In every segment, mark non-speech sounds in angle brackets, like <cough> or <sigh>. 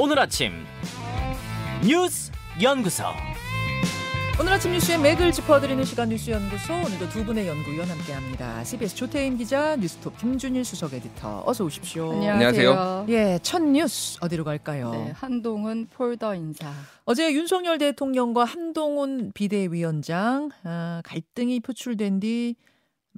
오늘 아침 뉴스 연구소 오늘 아침 뉴스의 맥을 짚어드리는 시간 뉴스 연구소 오늘도 두 분의 연구위원 함께합니다. CBS 조태임 기자, 뉴스톱 김준일 수석 에디터 어서 오십시오. 안녕하세요. 예, 첫 뉴스 어디로 갈까요? 네, 한동훈 폴더 인사. 어제 윤석열 대통령과 한동훈 비대위원장 아, 갈등이 표출된 뒤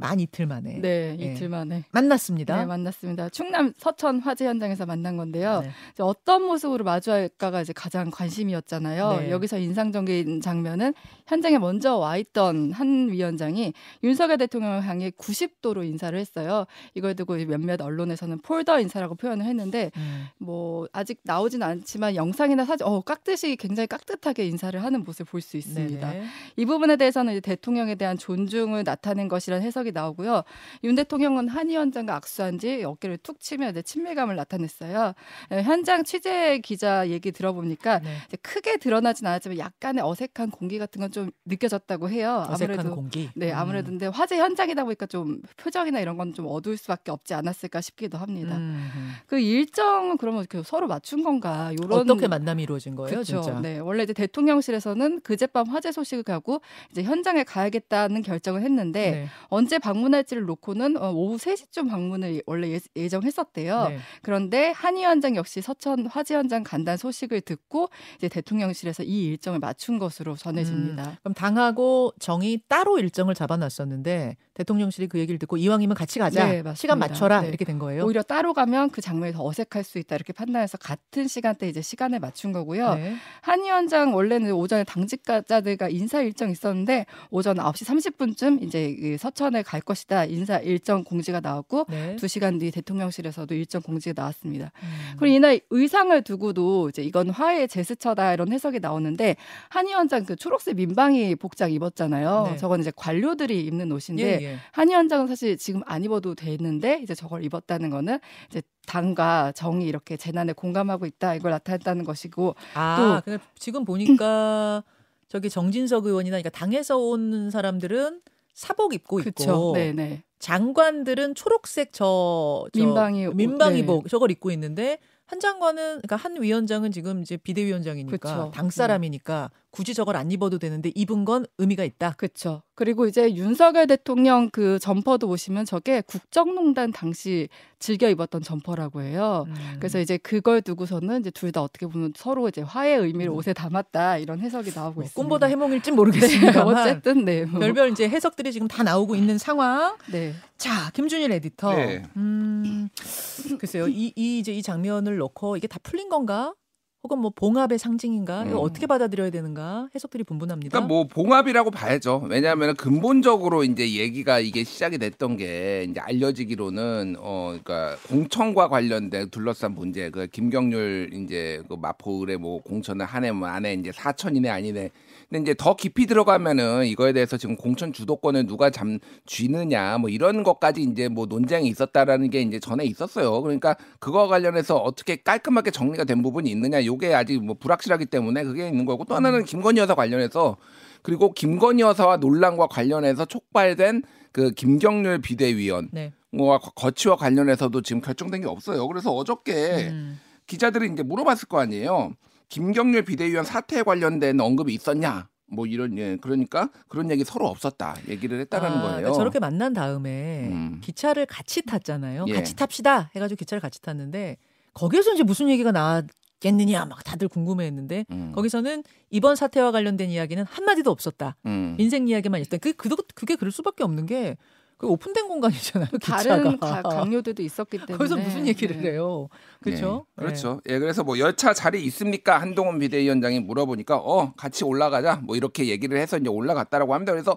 만 이틀 만에 네, 예. 이틀 만에 만났습니다. 네, 만났습니다. 충남 서천 화재 현장에서 만난 건데요. 네. 어떤 모습으로 마주할까가 이제 가장 관심이었잖아요. 네. 여기서 인상적인 장면은 현장에 먼저 와 있던 한 위원장이 윤석열 대통령을 향해 90도로 인사를 했어요. 이걸 두고 몇몇 언론에서는 폴더 인사라고 표현을 했는데 음. 뭐 아직 나오진 않지만 영상이나 사진 어 깍듯이 굉장히 깍듯하게 인사를 하는 모습을 볼 수 있습니다. 네네. 이 부분에 대해서는 대통령에 대한 존중을 나타낸 것이라는 해석이 나오고요. 윤 대통령은 한 위원장과 악수한 뒤 어깨를 툭 치며 이제 친밀감을 나타냈어요. 예, 현장 취재 기자 얘기 들어보니까 네. 크게 드러나진 않았지만 약간의 어색한 공기 같은 건 좀 느껴졌다고 해요. 어색한 아무래도 공기. 네, 음. 아무래도 근데 화재 현장이다 보니까 좀 표정이나 이런 건 좀 어두울 수밖에 없지 않았을까 싶기도 합니다. 음, 음. 그 일정은 그러면 서로 맞춘 건가? 요런 어떻게 만남이 이루어진 거예요, 그렇죠. 진짜? 네, 원래 이제 대통령실에서는 그젯밤 화재 소식을 가고 이제 현장에 가야겠다는 결정을 했는데 네. 언제 방문할지를 놓고는 어, 오후 3시쯤 방문을 원래 예, 예정했었대요. 네. 그런데 한 위원장 역시 서천 화재 현장 간다는 소식을 듣고 이제 대통령실에서 이 일정을 맞춘 것으로 전해집니다. 그럼 당하고 정이 따로 일정을 잡아놨었는데 대통령실이 그 얘기를 듣고 이왕이면 같이 가자. 네. 시간 맞춰라 네. 이렇게 된 거예요. 오히려 따로 가면 그 장면이 더 어색할 수 있다 이렇게 판단해서 같은 시간대 이제 시간을 맞춘 거고요. 네. 한 위원장 원래는 오전에 당직자들과 인사 일정 있었는데 오전 9시 30분쯤 이제 그 서천에 갈 것이다 인사 일정 공지가 나왔고 네. 두 시간 뒤 대통령실에서도 일정 공지가 나왔습니다. 음. 그리고 이날 의상을 두고도 이제 이건 화해의 제스처다 이런 해석이 나오는데 한 위원장 그 초록색 민방위 복장 입었잖아요. 네. 저건 이제 관료들이 입는 옷인데 예, 예. 한 위원장은 사실 지금 안 입어도 되는데 이제 저걸 입었다는 거는 이제 당과 정이 이렇게 재난에 공감하고 있다 이걸 나타냈다는 것이고 아, 근데 지금 보니까 저기 정진석 의원이나 그러니까 당에서 온 사람들은 사복 입고 그렇죠. 있고 네네. 장관들은 초록색 저, 저 민방위 옷, 민방위복 네. 저걸 입고 있는데 한 장관은 그러니까 한 위원장은 지금 이제 비대위원장이니까 그쵸. 당 사람이니까 굳이 저걸 안 입어도 되는데 입은 건 의미가 있다. 그렇죠. 그리고 이제 윤석열 대통령 그 점퍼도 보시면 저게 국정농단 당시 즐겨 입었던 점퍼라고 해요. 음. 그래서 이제 그걸 두고서는 이제 둘 다 어떻게 보면 서로 이제 화해 의미를 음. 옷에 담았다 이런 해석이 나오고 뭐 있습니다. 꿈보다 해몽일진 네, 모르겠습니다만 어쨌든 네. 뭐. 별별 이제 해석들이 지금 다 나오고 있는 상황. 네. 자, 김준일 에디터. 네. 음, 글쎄요. 이, 이 이제 이 장면을 넣고 이게 다 풀린 건가? 혹은 뭐 봉합의 상징인가? 이거 음. 어떻게 받아들여야 되는가? 해석들이 분분합니다. 그러니까 뭐 봉합이라고 봐야죠. 왜냐하면 근본적으로 이제 얘기가 이게 시작이 됐던 게 이제 알려지기로는 어 그러니까 공천과 관련된 둘러싼 문제 그 김경률 이제 그 마포 의뢰 뭐 공천을 한 해 뭐 안에 이제 사천이네 아니네. 근데 이제 더 깊이 들어가면은 이거에 대해서 지금 공천 주도권을 누가 잠 쥐느냐 뭐 이런 것까지 이제 뭐 논쟁이 있었다라는 게 이제 전에 있었어요. 그러니까 그거 관련해서 어떻게 깔끔하게 정리가 된 부분이 있느냐 요게 아직 뭐 불확실하기 때문에 그게 있는 거고 또 하나는 김건희 여사 관련해서 그리고 김건희 여사와 논란과 관련해서 촉발된 그 김경률 비대위원 네. 과 거치와 관련해서도 지금 결정된 게 없어요. 그래서 어저께 음. 기자들이 이제 물어봤을 거 아니에요. 김경률 비대위원 사태에 관련된 언급이 있었냐? 뭐 이런 예 그러니까 그런 얘기 서로 없었다 얘기를 했다라는 아, 거예요. 그러니까 저렇게 만난 다음에 음. 기차를 같이 탔잖아요. 예. 같이 탑시다 해가지고 기차를 같이 탔는데 거기에서 이제 무슨 얘기가 나왔 겠느냐 막 다들 궁금해했는데 음. 거기서는 이번 사태와 관련된 이야기는 한 마디도 없었다. 음. 인생 이야기만 있다. 그, 그 그게 그럴 수밖에 없는 게 그 오픈된 공간이잖아요. <laughs> 다른 기차가. 가- 강요들도 있었기 때문에 거기서 무슨 얘기를 네. 해요? 그렇죠? 예, 그렇죠. 예, 그래서 뭐 열차 자리 있습니까? 한동훈 비대위원장이 물어보니까 어 같이 올라가자 뭐 이렇게 얘기를 해서 이제 올라갔다라고 합니다. 그래서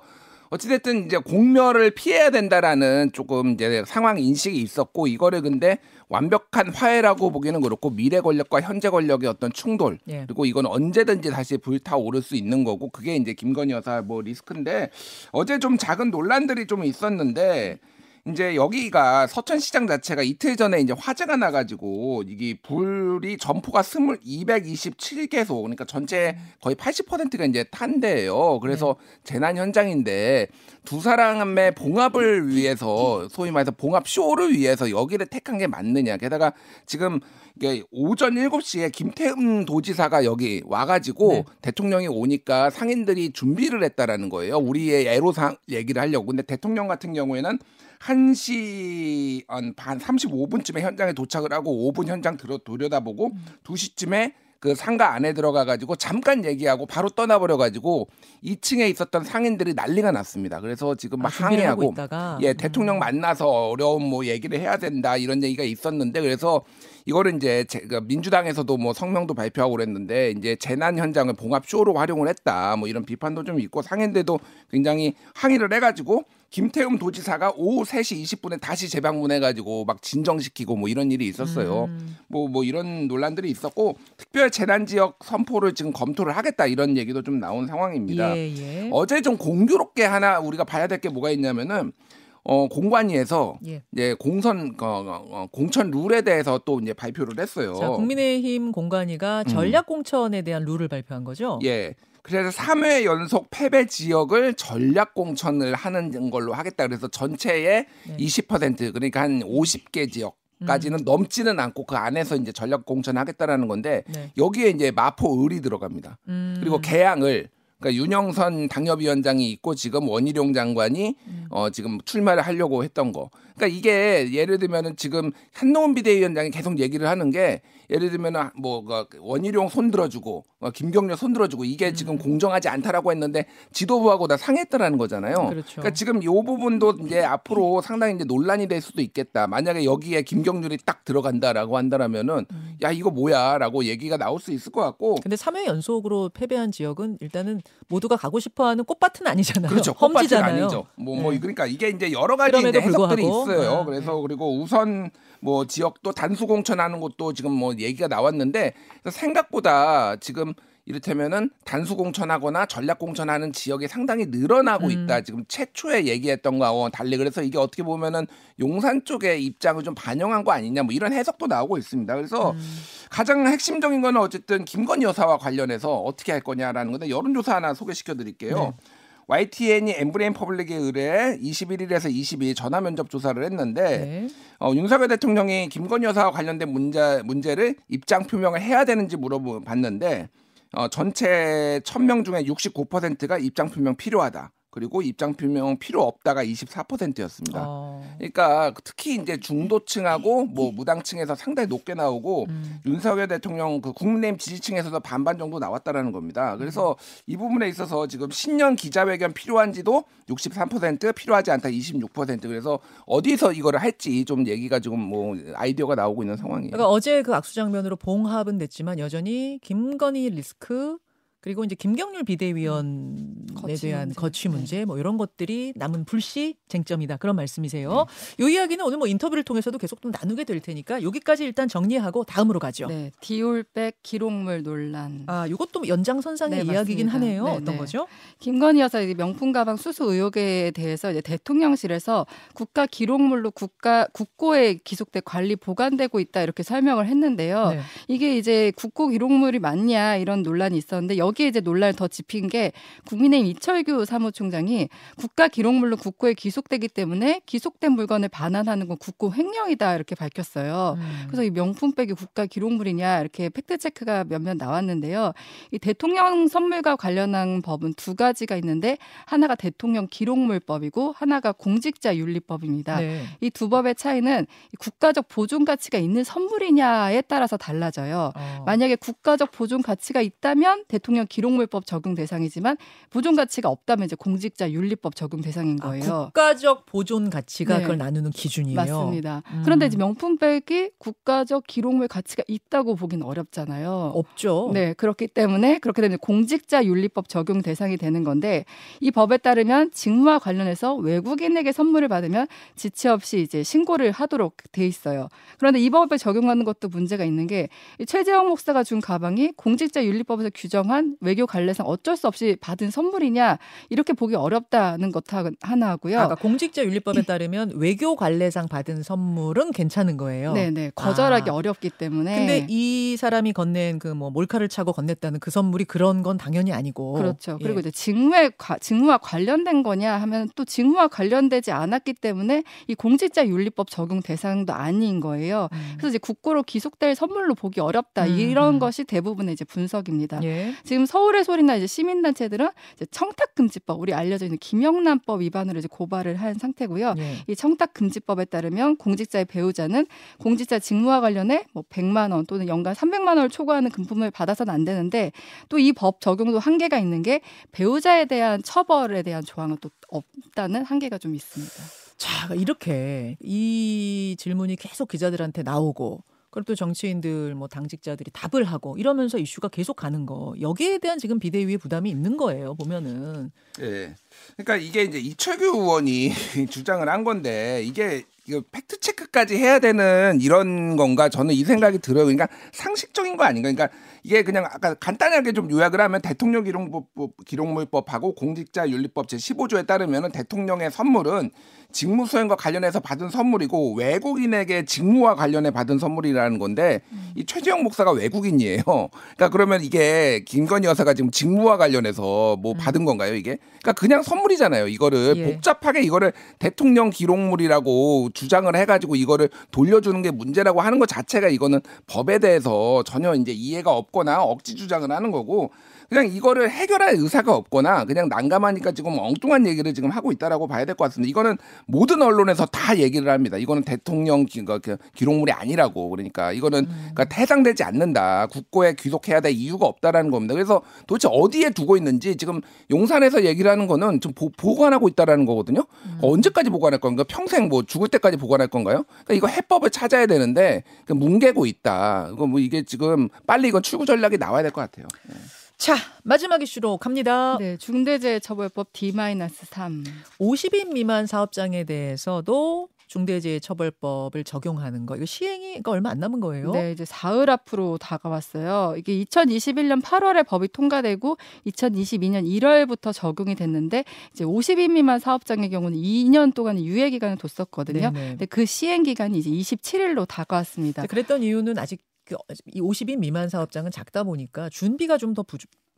어찌됐든 이제 공멸을 피해야 된다라는 조금 이제 상황 인식이 있었고 이거를 근데 완벽한 화해라고 보기는 그렇고 미래 권력과 현재 권력의 어떤 충돌 예. 그리고 이건 언제든지 다시 불타오를 수 있는 거고 그게 이제 김건희 여사 뭐 리스크인데 어제 좀 작은 논란들이 좀 있었는데 이제 여기가 서천시장 자체가 이틀 전에 이제 화재가 나가지고 이게 불이 점포가 스물 227개소 그러니까 전체 거의 80%가 이제 탄대예요. 그래서 재난 현장인데 두 사람의 봉합을 위해서 소위 말해서 봉합 쇼를 위해서 여기를 택한 게 맞느냐. 게다가 지금 이게 오전 7시에 김태흠 도지사가 여기 와가지고 네. 대통령이 오니까 상인들이 준비를 했다라는 거예요. 우리의 애로상 얘기를 하려고. 근데 대통령 같은 경우에는 1시 반 35분쯤에 현장에 도착을 하고 5분 현장 들어 들여다보고 음. 2시쯤에 그 상가 안에 들어가 가지고 잠깐 얘기하고 바로 떠나버려 가지고 2층에 있었던 상인들이 난리가 났습니다. 그래서 지금 막 아, 준비를 하고 항의하고 있다가 예, 음. 대통령 만나서 어려운 뭐 얘기를 해야 된다 이런 얘기가 있었는데 그래서 이거를 이제 제, 그 민주당에서도 뭐 성명도 발표하고 그랬는데 이제 재난 현장을 봉합 쇼로 활용을 했다 뭐 이런 비판도 좀 있고 상인들도 굉장히 항의를 해가지고 김태흠 도지사가 오후 3시 20분에 다시 재방문해가지고 막 진정시키고 뭐 이런 일이 있었어요. 음. 뭐, 뭐 이런 논란들이 있었고 특별 재난 지역 선포를 지금 검토를 하겠다 이런 얘기도 좀 나온 상황입니다. 예, 예. 어제 좀 공교롭게 하나 우리가 봐야 될 게 뭐가 있냐면은 어 공관위에서 예. 이제 공선 어, 어, 공천 룰에 대해서 또 이제 발표를 했어요. 자, 국민의힘 공관위가 전략 공천에 대한 룰을 발표한 거죠. 음. 예. 그래서 3회 연속 패배 지역을 전략 공천을 하는 걸로 하겠다. 그래서 전체의 네. 20% 그러니까 한 50개 지역 까지는 음. 넘지는 않고 그 안에서 이제 전략 공천하겠다라는 건데 네. 여기에 이제 마포 을이 들어갑니다. 음. 그리고 개항을 그러니까 윤영선 당협위원장이 있고 지금 원희룡 장관이 음. 어 지금 출마를 하려고 했던 거. 그러니까 이게 예를 들면은 지금 한동훈 비대위원장이 계속 얘기를 하는 게 예를 들면은 뭐그 원희룡 손 들어주고 어, 김경렬 손 들어주고 이게 음. 지금 공정하지 않다라고 했는데 지도부하고 다 상했다라는 거잖아요. 그렇죠. 러니까 지금 요 부분도 이제 앞으로 상당히 이제 논란이 될 수도 있겠다. 만약에 여기에 김경률이 딱 들어간다라고 한다라면은 음. 야 이거 뭐야라고 얘기가 나올 수 있을 것 같고 근데 3회 연속으로 패배한 지역은 일단은 모두가 가고 싶어하는 꽃밭은 아니잖아요. 그렇죠. 험지잖아요. 아니죠. 뭐, 뭐 네. 그러니까 이게 이제 여러 가지 해석들이 불구하고. 있어요. 아, 그래서 그리고 우선 뭐 지역도 단수 공천하는 것도 지금 뭐 얘기가 나왔는데 생각보다 지금 이를테면은 단수 공천하거나 전략 공천하는 지역이 상당히 늘어나고 음. 있다. 지금 최초에 얘기했던 거하고 달리 그래서 이게 어떻게 보면은 용산 쪽의 입장을 좀 반영한 거 아니냐 뭐 이런 해석도 나오고 있습니다. 그래서 음. 가장 핵심적인 거는 어쨌든 김건희 여사와 관련해서 어떻게 할 거냐라는 건데 여론조사 하나 소개시켜 드릴게요. 네. YTN이 엠브레인 퍼블릭에 의뢰 21일에서 22일 전화 면접 조사를 했는데 네. 어, 윤석열 대통령이 김건희 여사와 관련된 문제, 문제를 입장 표명을 해야 되는지 물어봤는데 어, 전체 1000명 중에 69%가 입장 표명 필요하다. 그리고 입장 표명 필요 없다가 24%였습니다. 어. 그러니까 특히 이제 중도층하고 뭐 무당층에서 상당히 높게 나오고 음. 윤석열 대통령 그 국민의힘 지지층에서도 반반 정도 나왔다라는 겁니다. 그래서 이 부분에 있어서 지금 신년 기자회견 필요한지도 63% 필요하지 않다 26% 그래서 어디서 이거를 할지 좀 얘기가 지금 뭐 아이디어가 나오고 있는 상황이에요. 그러니까 어제 그 악수 장면으로 봉합은 됐지만 여전히 김건희 리스크 그리고 이제 김경률 비대위원에 거취 대한 문제. 거취 문제 뭐 이런 것들이 남은 불씨 쟁점이다 그런 말씀이세요. 네. 이 이야기는 오늘 뭐 인터뷰를 통해서도 계속 좀 나누게 될 테니까 여기까지 일단 정리하고 다음으로 가죠. 네, 디올백 기록물 논란. 아, 이것도 연장선상의 네, 이야기긴 맞습니다. 하네요. 네, 어떤 네. 거죠? 김건희 여사 이 명품 가방 수수 의혹에 대해서 이제 대통령실에서 국가 기록물로 국가 국고에 기속돼 관리 보관되고 있다 이렇게 설명을 했는데요. 네. 이게 이제 국고 기록물이 맞냐 이런 논란이 있었는데 여기 에 이제 논란을 더 짚힌 게 국민의힘 이철규 사무총장이 국가 기록물로 국고에 기속되기 때문에 기속된 물건을 반환하는 건 국고 횡령이다 이렇게 밝혔어요. 음. 그래서 이 명품백이 국가 기록물이냐 이렇게 팩트 체크가 몇몇 나왔는데요. 이 대통령 선물과 관련한 법은 두 가지가 있는데 하나가 대통령 기록물법이고 하나가 공직자 윤리법입니다. 네. 이두 법의 차이는 이 국가적 보존 가치가 있는 선물이냐에 따라서 달라져요. 어. 만약에 국가적 보존 가치가 있다면 대통령 기록물법 적용 대상이지만 보존 가치가 없다면 이제 공직자 윤리법 적용 대상인 아, 거예요. 국가적 보존 가치가 네. 그걸 나누는 기준이에요. 맞습니다. 음. 그런데 이제 명품백이 국가적 기록물 가치가 있다고 보기는 어렵잖아요. 없죠. 네, 그렇기 때문에 그렇게 되면 공직자 윤리법 적용 대상이 되는 건데 이 법에 따르면 직무와 관련해서 외국인에게 선물을 받으면 지체 없이 이제 신고를 하도록 돼 있어요. 그런데 이 법에 적용하는 것도 문제가 있는 게이 최재형 목사가 준 가방이 공직자 윤리법에서 규정한 외교 관례상 어쩔 수 없이 받은 선물이냐 이렇게 보기 어렵다는 것 하나 하고요. 아까 공직자 윤리법에 따르면 외교 관례상 받은 선물은 괜찮은 거예요. 네네 거절하기 아. 어렵기 때문에. 근데 이 사람이 건넨 그 뭐 몰카를 차고 건넸다는 그 선물이 그런 건 당연히 아니고 그렇죠. 그리고 예. 이제 직무에 과- 직무와 관련된 거냐 하면 또 직무와 관련되지 않았기 때문에 이 공직자 윤리법 적용 대상도 아닌 거예요. 음. 그래서 이제 국고로 기속될 선물로 보기 어렵다 음. 이런 것이 대부분의 이제 분석입니다. 예. 지금 서울의 소리나 이제 시민단체들은 이제 청탁금지법 우리 알려져 있는 김영란법 위반으로 이제 고발을 한 상태고요. 예. 이 청탁금지법에 따르면 공직자의 배우자는 공직자 직무와 관련해 뭐 100만 원 또는 연간 300만 원을 초과하는 금품을 받아서는 안 되는데 또 이 법 적용도 한계가 있는 게 배우자에 대한 처벌에 대한 조항은 또 없다는 한계가 좀 있습니다. 자, 이렇게 이 질문이 계속 기자들한테 나오고 그리고 또 정치인들 뭐 당직자들이 답을 하고 이러면서 이슈가 계속 가는 거 여기에 대한 지금 비대위의 부담이 있는 거예요 보면은 예. 그러니까 이게 이제 이철규 의원이 <laughs> 주장을 한 건데 이게 이거 팩트 체크까지 해야 되는 이런 건가 저는 이 생각이 들어요. 그러니까 상식적인 거 아닌가? 그러니까 이게 그냥 아까 간단하게 좀 요약을 하면 대통령 기록법 기록물법하고 공직자 윤리법 제 15조에 따르면은 대통령의 선물은 직무 수행과 관련해서 받은 선물이고 외국인에게 직무와 관련해 받은 선물이라는 건데 이 최재형 목사가 외국인이에요. 그러니까 그러면 이게 김건희 여사가 지금 직무와 관련해서 뭐 받은 건가요, 이게? 그러니까 그냥 선물이잖아요. 이거를 예. 복잡하게 이거를 대통령 기록물이라고 주장을 해가지고 이거를 돌려주는 게 문제라고 하는 것 자체가 이거는 법에 대해서 전혀 이제 이해가 없 거나 억지 주장을 하는 거고 그냥 이거를 해결할 의사가 없거나 그냥 난감하니까 지금 엉뚱한 얘기를 지금 하고 있다라고 봐야 될 것 같습니다. 이거는 모든 언론에서 다 얘기를 합니다. 이거는 대통령 기, 그, 그 기록물이 아니라고 그러니까 이거는 그러니까 해당되지 않는다. 국고에 귀속해야 될 이유가 없다라는 겁니다. 그래서 도대체 어디에 두고 있는지 지금 용산에서 얘기를 하는 거는 좀 보, 보관하고 있다라는 거거든요. 언제까지 보관할 건가? 평생 뭐 죽을 때까지 보관할 건가요? 그러니까 이거 해법을 찾아야 되는데 그 뭉개고 있다. 이거 뭐 이게 지금 빨리 이건 출구 전략이 나와야 될 것 같아요. 자 마지막 이슈로 갑니다. 네, 중대재해처벌법 D-3. 50인 미만 사업장에 대해서도 중대재해처벌법을 적용하는 거 이거 시행이 그러니까 얼마 안 남은 거예요. 네, 이제 사흘 앞으로 다가왔어요. 이게 2021년 8월에 법이 통과되고 2022년 1월부터 적용이 됐는데 이제 50인 미만 사업장의 경우는 2년 동안 유예 기간을 뒀었거든요. 네네. 근데 그 시행 기간이 이제 27일로 다가왔습니다. 그랬던 이유는 아직 그, 이 50인 미만 사업장은 작다 보니까 준비가 좀 더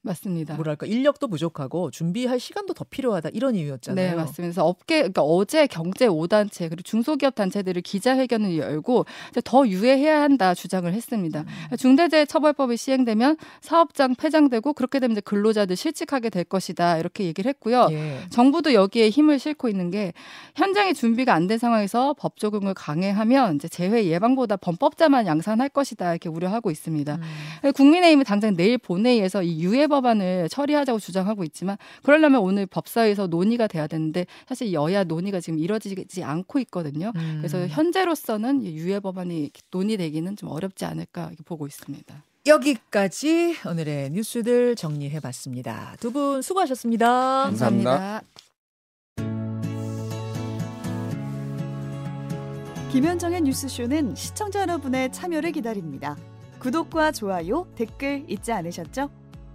맞습니다. 뭐랄까 인력도 부족하고 준비할 시간도 더 필요하다 이런 이유였잖아요. 네, 맞습니다. 그래서 업계, 그러니까 어제 경제 5단체 그리고 중소기업 단체들을 기자회견을 열고 이제 더 유예해야 한다 주장을 했습니다. 음. 중대재해처벌법이 시행되면 사업장 폐장되고 그렇게 되면 근로자들 실직하게 될 것이다 이렇게 얘기를 했고요. 예. 정부도 여기에 힘을 싣고 있는 게 현장에 준비가 안 된 상황에서 법 적용을 강행하면 이제 재해 예방보다 범법자만 양산할 것이다 이렇게 우려하고 있습니다. 음. 국민의힘은 당장 내일 본회의에서 이 유예 법 안을 처리하자고 주장하고 있지만 그러려면 오늘 법사위에서 논의가 돼야 되는데 사실 여야 논의가 지금 이뤄지지 않고 있거든요. 음. 그래서 현재로서는 이 유예 법안이 논의되기는 좀 어렵지 않을까 보고 있습니다. 여기까지 오늘의 뉴스들 정리해 봤습니다. 두 분 수고하셨습니다. 감사합니다. 김현정의 뉴스쇼는 시청자 여러분의 참여를 기다립니다. 구독과 좋아요, 댓글 잊지 않으셨죠?